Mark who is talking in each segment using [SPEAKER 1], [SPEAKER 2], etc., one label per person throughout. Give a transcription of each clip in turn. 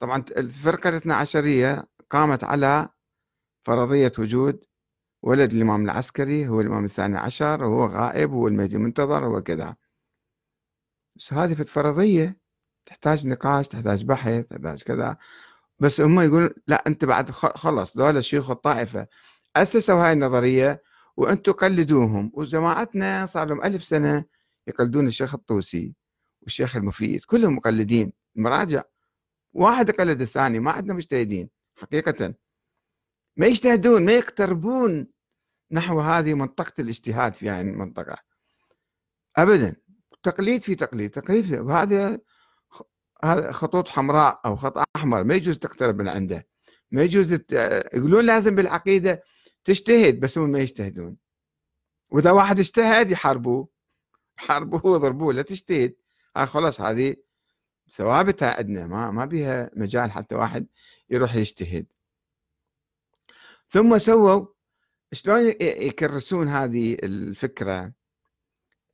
[SPEAKER 1] طبعا الفرقة الاثنى عشرية قامت على فرضية وجود ولد الإمام العسكري هو الإمام الثاني عشر وهو غائب هو المهدي المنتظر هو كذا. بس هذه فرضية تحتاج نقاش تحتاج بحث تحتاج كذا. بس هم يقولون لا أنت بعد خلص دول شيوخ الطائفة. أسسوا هاي النظرية وأنتم قلدوهم. وجماعتنا صار لهم ألف سنة يقلدون الشيخ الطوسي والشيخ المفيد كلهم مقلدين. مراجع واحد يقلد الثاني ما عندنا مجتهدين حقيقة. ما يجتهدون ما يقتربون نحو هذه منطقة الاجتهاد في هذه المنطقة. أبدا تقليد في تقليد تقليد في وهذا هذا خطوط حمراء أو خط أحمر ما يجوز تقترب من عنده. ما يجوز يقولون لازم بالعقيدة تجتهد بس هم ما يجتهدون. وإذا واحد اجتهد يحاربوه. يحاربوه ويضربوه لا تجتهد. ها خلاص هذه ثوابتها عندنا ما ما بيها مجال حتى واحد يروح يجتهد. ثم سووا شلون يكرسون هذه الفكرة؟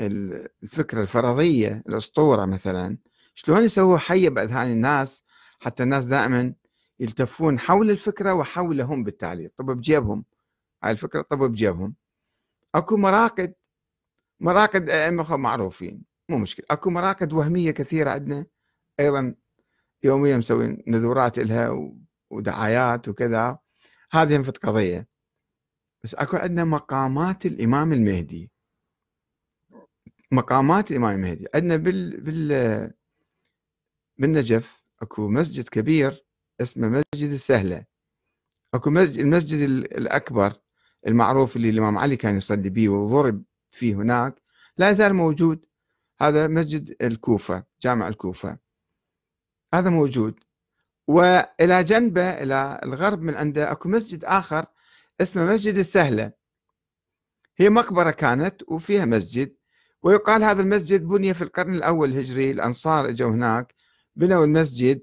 [SPEAKER 1] الفكرة الفرضية الأسطورة مثلا. شلون يسووا حيه بأذهان الناس حتى الناس دائما يلتفون حول الفكرة وحولهم بالتالي. طب بجيبهم. هاي الفكرة طب بجيبهم. أكو مراقد مراقد أئمة معروفين. مو مشكلة. أكو مراقد وهمية كثيرة عندنا. أيضا يوميا مسوين نذورات لها ودعايات وكذا. هذه انفت قضية. بس أكو عندنا مقامات الإمام المهدي. مقامات الإمام المهدي. عندنا بال بال بالنجف أكو مسجد كبير اسمه مسجد السهلة. أكو مسجد المسجد الأكبر المعروف اللي الإمام علي كان يصلي به وضرب فيه هناك. لا يزال موجود. هذا مسجد الكوفة جامع الكوفة. هذا موجود. وإلى جنبه إلى الغرب من عنده أكو مسجد آخر اسمه مسجد السهلة. هي مقبرة كانت وفيها مسجد ويقال هذا المسجد بني في القرن الأول الهجري الأنصار إجوا هناك بنوا المسجد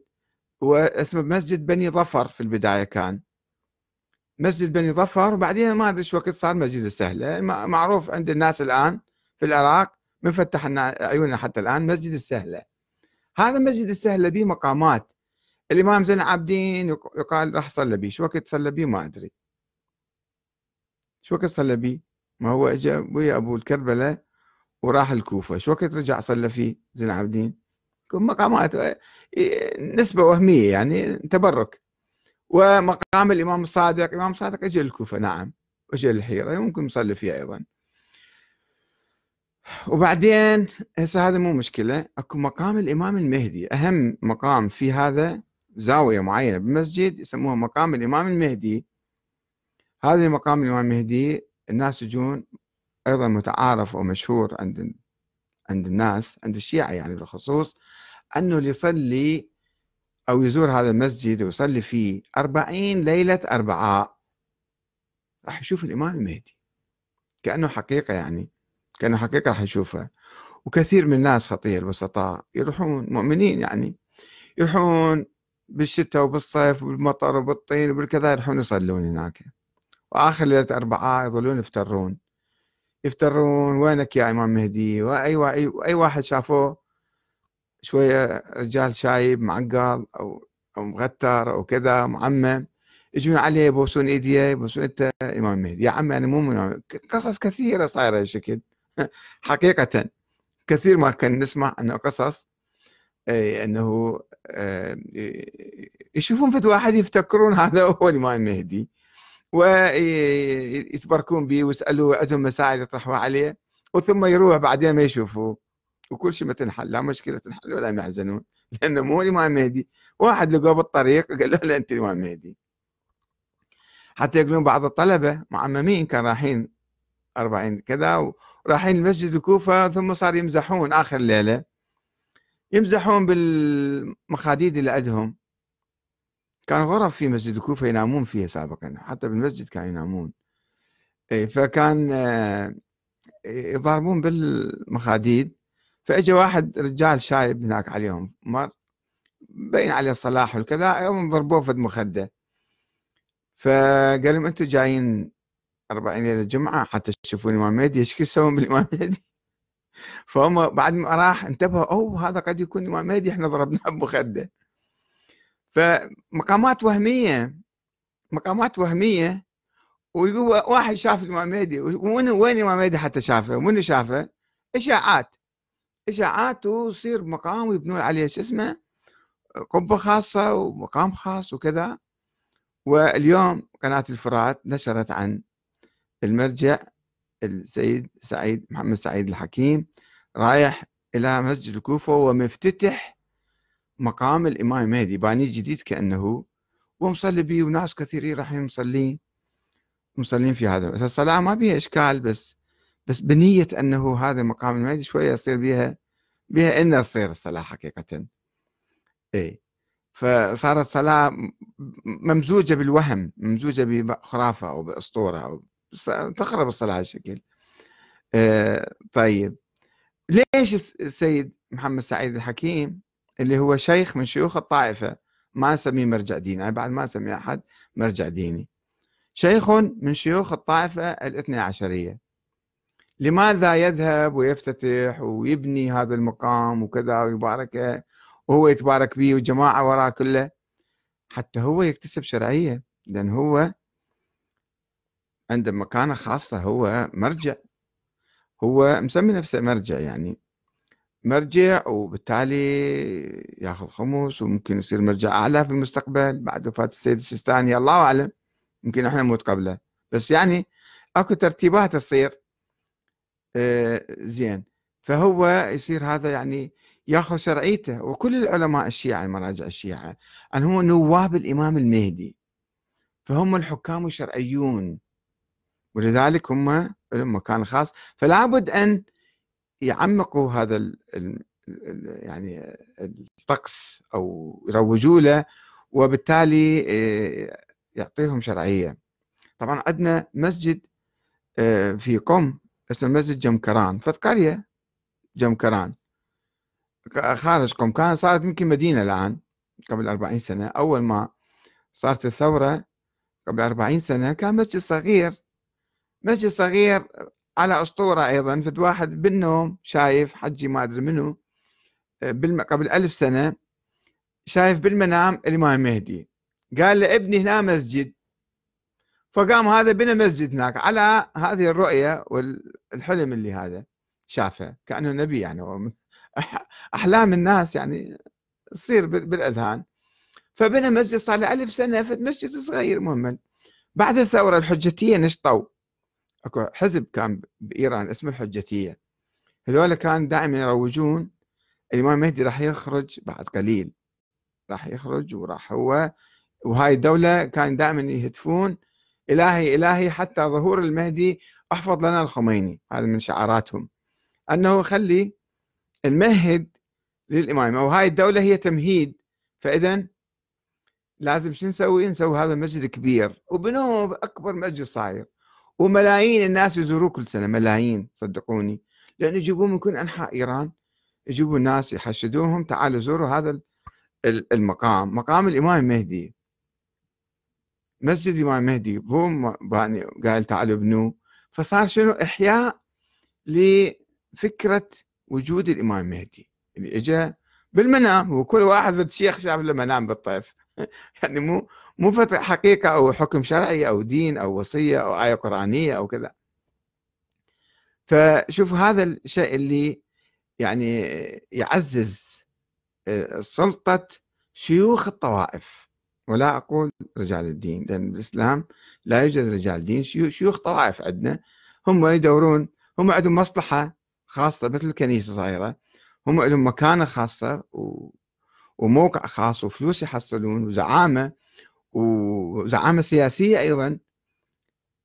[SPEAKER 1] واسمه مسجد بني ظفر في البداية كان. مسجد بني ظفر وبعدين ما أدري وقت صار مسجد السهلة. معروف عند الناس الآن في العراق من فتح عيوننا حتى الآن مسجد السهلة. هذا مسجد السهله به مقامات. الإمام زين العابدين يقال راح صلى بيه. شو وقت صلى بيه؟ ما أدري. شو وقت صلى بيه؟ ما هو اجى ويا أبو الكربلاء وراح الكوفة. شو وقت رجع صلى فيه زين العابدين؟ مقامات نسبة وهمية يعني تبرك. ومقام الإمام الصادق الإمام الصادق اجى الكوفة. نعم. اجى الحيرة. يمكن يصلي فيها أيضا. وبعدين هسه هذا مو مشكلة أكو مقام الإمام المهدي. أهم مقام في هذا زاوية معينة بالمسجد يسموها مقام الإمام المهدي. هذا مقام الإمام المهدي الناس يجون أيضا متعارف ومشهور عند عند الناس عند الشيعة يعني بالخصوص أنه اللي يصلي أو يزور هذا المسجد ويصلي فيه أربعين ليلة أربعاء راح يشوف الإمام المهدي. كأنه حقيقة يعني. كأنه حقيقة راح يشوفها. وكثير من الناس خطية البسطاء يروحون مؤمنين يعني يروحون بالشتاء وبالصيف وبالمطر وبالطين وبالكذا يروحون يصلون هناك. وآخر ليلة أربعاء يظلون يفترون. يفترون وينك يا إمام مهدي؟ وأي أي واحد شافوه شوية رجال شايب معقل أو أو مغتر أو كذا معمم يجون عليه يبوسون إيديه يبوسون انت إمام مهدي. يا عمي أنا مو قصص كثيرة صايرة هالشكل. حقيقة كثير ما كان نسمع انه قصص أي أنه آه، يشوفون فد واحد يفتكرون هذا هو الامام المهدي ويتبركون به ويسالوه عندهم مسائل يطرحوها عليه وثم يروح بعدين ما يشوفوه. وكل شيء ما تنحل لا مشكلة تنحل ولا يحزنون لأنه مو الامام المهدي واحد لقوه بالطريق قال له لا انت الامام المهدي حتى يقولون بعض الطلبة معممين كان رايحين 40 كذا ورايحين المسجد الكوفة ثم صار يمزحون آخر ليلة. يمزحون بالمخاديد اللي عندهم. كان غرف في مسجد الكوفة ينامون فيها سابقا حتى بالمسجد كانوا ينامون. فكان آه، يضاربون بالمخاديد. فاجى واحد رجال شايب هناك عليهم مر بين عليه الصلاح والكذا يوم ضربوه في المخده فقال لهم أنتم جايين 40 ليلة الجمعه حتى تشوفون الامام مهدي إيش يسوون بالامام مهدي؟ فهم بعد ما راح انتبهوا أوه هذا قد يكون الامام مهدي إحنا ضربناه بمخدة. فمقامات وهمية مقامات وهمية ويقول واحد شاف الإمام مهدي وين وين الإمام مهدي حتى شافه؟ ومنو شافه؟ إشاعات. إشاعات ويصير مقام ويبنون عليه شو اسمه؟ قبة خاصة ومقام خاص وكذا. واليوم قناة الفرات نشرت عن المرجع السيد سعيد محمد سعيد الحكيم رايح إلى مسجد الكوفة ومفتتح مقام الإمام المهدي باني جديد كأنه ومصلي به وناس كثيرين رايحين مصلين مصلين في هذا الصلاة ما بيها إشكال بس بس بنية أنه هذا مقام المهدي شوية يصير بها بها إن تصير الصلاة حقيقة. إيه. فصارت صلاة ممزوجة بالوهم ممزوجة بخرافة أو بأسطورة أو تخرب الصلاة هالشكل آه طيب. ليش السيد محمد سعيد الحكيم اللي هو شيخ من شيوخ الطائفة ما نسميه مرجع ديني أنا بعد ما أسمي أحد مرجع ديني. شيخ من شيوخ الطائفة الاثنى عشرية. لماذا يذهب ويفتتح ويبني هذا المقام وكذا ويباركه وهو يتبارك به وجماعة وراء كله؟ حتى هو يكتسب شرعية لأن هو عنده مكانة خاصة هو مرجع. هو مسمي نفسه مرجع يعني. مرجع وبالتالي ياخذ خمس وممكن يصير مرجع أعلى في المستقبل بعد وفاة السيد السيستاني الله أعلم. يمكن إحنا نموت قبله. بس يعني أكو ترتيبات تصير. آه، زين. فهو يصير هذا يعني ياخذ شرعيته. وكل العلماء الشيعة المراجع الشيعة أن هو نواب الإمام المهدي. فهم الحكام الشرعيون. ولذلك هم لهم مكان خاص. فلا بد أن يعمقوا هذا ال ال يعني الطقس أو يروجوا له وبالتالي آه، يعطيهم شرعية. طبعا عندنا مسجد آه، في قم اسمه مسجد جمكران. فت قرية جمكران خارج قم. كان صارت يمكن مدينة الآن قبل أربعين سنة. أول ما صارت الثورة قبل أربعين سنة كان مسجد صغير. مسجد صغير على أسطورة أيضا فد واحد بالنوم شايف حجي ما أدري منه بالم... قبل ألف سنة شايف بالمنام الإمام المهدي قال له ابني هنا مسجد. فقام هذا بنى مسجد هناك. على هذه الرؤية والحلم اللي هذا شافه كأنه نبي يعني أحلام الناس يعني تصير بالأذهان. فبنى مسجد صار له ألف سنة مسجد صغير مهمل. بعد الثورة الحجتية نشطوا. أكو حزب كان بإيران اسمه الحجتية. هذول كان دائما يروجون الإمام المهدي راح يخرج بعد قليل. راح يخرج وراح هو وهاي الدولة كان دائما يهتفون. إلهي إلهي حتى ظهور المهدي أحفظ لنا الخميني هذا من شعاراتهم. أنه خلي المهد للإمامة وهاي الدولة هي تمهيد. فإذا لازم شو نسوي؟ نسوي هذا مسجد كبير. وبنوه أكبر مسجد صاير. وملايين الناس يزوروه كل سنة ملايين صدقوني. لأن يجيبون من كل أنحاء إيران يجيبوا الناس يحشدوهم تعالوا زوروا هذا المقام. مقام الإمام المهدي. مسجد الإمام المهدي. هو قال تعالوا ابنوه. فصار شنو؟ إحياء لفكرة وجود الإمام المهدي. اللي اجى بالمنام. وكل واحد الشيخ شاف له منام بالطيف. يعني مو مو فتح حقيقة أو حكم شرعي أو دين أو وصية أو آية قرآنية أو كذا. فشوف هذا الشيء اللي يعني يعزز آه، سلطة شيوخ الطوائف. ولا أقول رجال الدين لأن بالإسلام لا يوجد رجال دين شيوخ طوائف عندنا. هم يدورون هم عندهم مصلحة خاصة مثل الكنيسة صغيرة. هم عندهم مكانة خاصة وموقع خاص وفلوس يحصلون وزعامة. وزعامة سياسية أيضا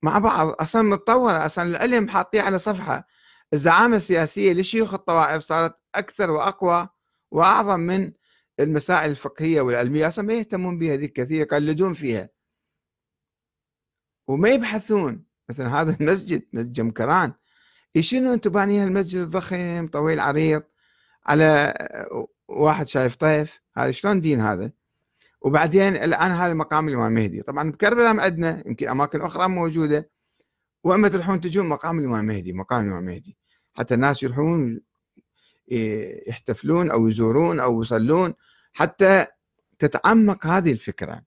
[SPEAKER 1] مع بعض. أصلا متطورة أصلا العلم حاطيه على صفحة. الزعامة السياسية لشيوخ الطوائف صارت أكثر وأقوى وأعظم من المسائل الفقهية والعلمية. أصلا ما يهتمون بها ذيك كثير يقلدون فيها. وما يبحثون. مثلا هذا المسجد مسجد جمكران. شنو أنتم بانيين المسجد الضخم طويل عريض على واحد شايف طيف. هذا شلون دين هذا؟ وبعدين الآن هذا مقام الامام المهدي طبعا بكربلاء عندنا يمكن أماكن أخرى موجودة. وأما تروحون تجون مقام الامام المهدي مقام الامام المهدي حتى الناس يروحون يحتفلون أو يزورون أو يصلون. حتى تتعمق هذه الفكرة.